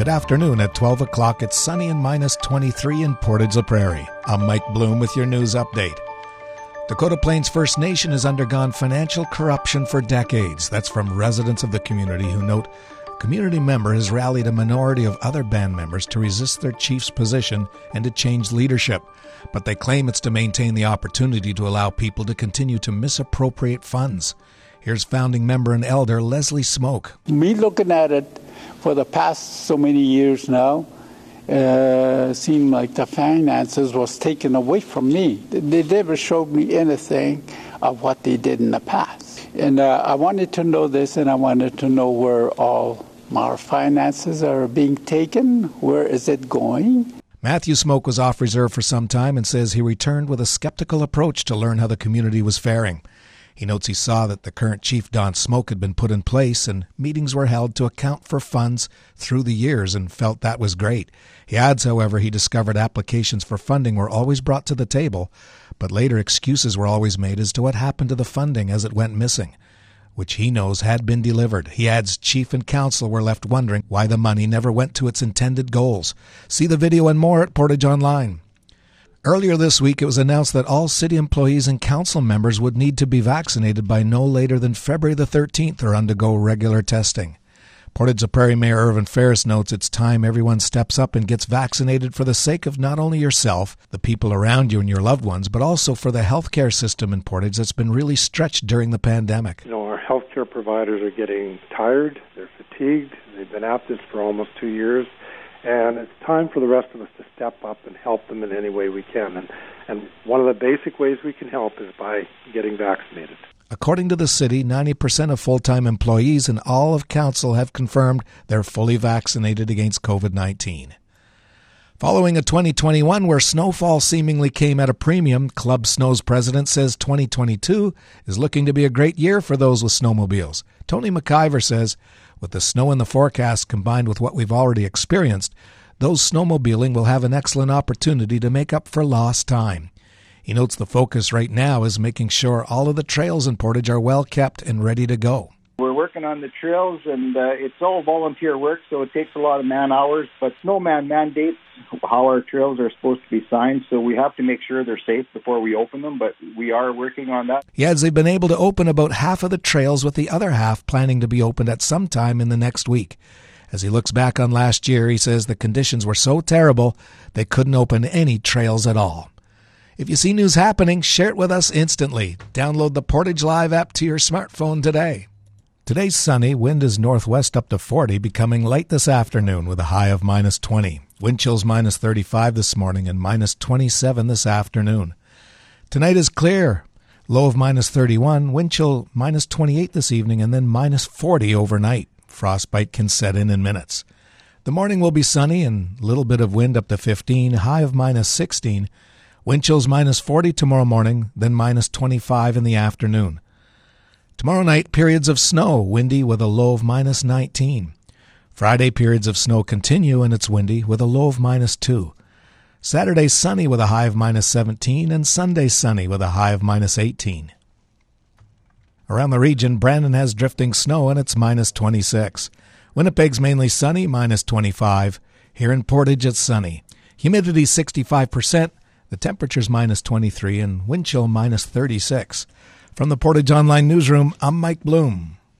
Good afternoon. At 12 o'clock, it's sunny and minus 23 in Portage la Prairie. I'm Mike Bloom with your news update. Dakota Plains First Nation has undergone financial corruption for decades. That's from residents of the community who note a community member has rallied a minority of other band members to resist their chief's position and to change leadership. But they claim it's to maintain the opportunity to allow people to continue to misappropriate funds. Here's founding member and elder Leslie Smoke. Me looking at it for the past so many years now, uh, seemed like the finances was taken away from me. They never showed me anything of what they did in the past. And uh, I wanted to know this, and I wanted to know where all our finances are being taken. Where is it going? Matthew Smoke was off reserve for some time and says he returned with a skeptical approach to learn how the community was faring. He notes he saw that the current chief Don Smoke had been put in place and meetings were held to account for funds through the years and felt that was great. He adds, however, he discovered applications for funding were always brought to the table, but later excuses were always made as to what happened to the funding as it went missing, which he knows had been delivered. He adds chief and council were left wondering why the money never went to its intended goals. See the video and more at Portage Online. Earlier this week, it was announced that all city employees and council members would need to be vaccinated by no later than February the 13th or undergo regular testing. Portage Prairie Mayor Irvine Ferris notes it's time everyone steps up and gets vaccinated for the sake of not only yourself, the people around you, and your loved ones, but also for the healthcare system in Portage that's been really stretched during the pandemic. You know, our healthcare providers are getting tired, they're fatigued, they've been at this for almost two years and it's time for the rest of us to step up and help them in any way we can. And, and one of the basic ways we can help is by getting vaccinated. According to the city, 90% of full time employees and all of council have confirmed they're fully vaccinated against COVID 19. Following a 2021 where snowfall seemingly came at a premium, Club Snow's president says 2022 is looking to be a great year for those with snowmobiles. Tony McIver says with the snow in the forecast combined with what we've already experienced, those snowmobiling will have an excellent opportunity to make up for lost time. He notes the focus right now is making sure all of the trails in Portage are well kept and ready to go. Working on the trails, and uh, it's all volunteer work, so it takes a lot of man hours. But Snoman mandates how our trails are supposed to be signed, so we have to make sure they're safe before we open them. But we are working on that. Adds they've been able to open about half of the trails, with the other half planning to be opened at some time in the next week. As he looks back on last year, he says the conditions were so terrible they couldn't open any trails at all. If you see news happening, share it with us instantly. Download the Portage Live app to your smartphone today. Today's sunny, wind is northwest up to 40, becoming light this afternoon with a high of minus 20. Wind chills minus 35 this morning and minus 27 this afternoon. Tonight is clear, low of minus 31, wind chill minus 28 this evening, and then minus 40 overnight. Frostbite can set in in minutes. The morning will be sunny and a little bit of wind up to 15, high of minus 16. Wind chills minus 40 tomorrow morning, then minus 25 in the afternoon. Tomorrow night, periods of snow, windy with a low of minus 19. Friday, periods of snow continue and it's windy with a low of minus 2. Saturday, sunny with a high of minus 17, and Sunday, sunny with a high of minus 18. Around the region, Brandon has drifting snow and it's minus 26. Winnipeg's mainly sunny, minus 25. Here in Portage, it's sunny. Humidity 65%, the temperature's minus 23, and wind chill minus 36. From the Portage Online Newsroom, I'm Mike Bloom.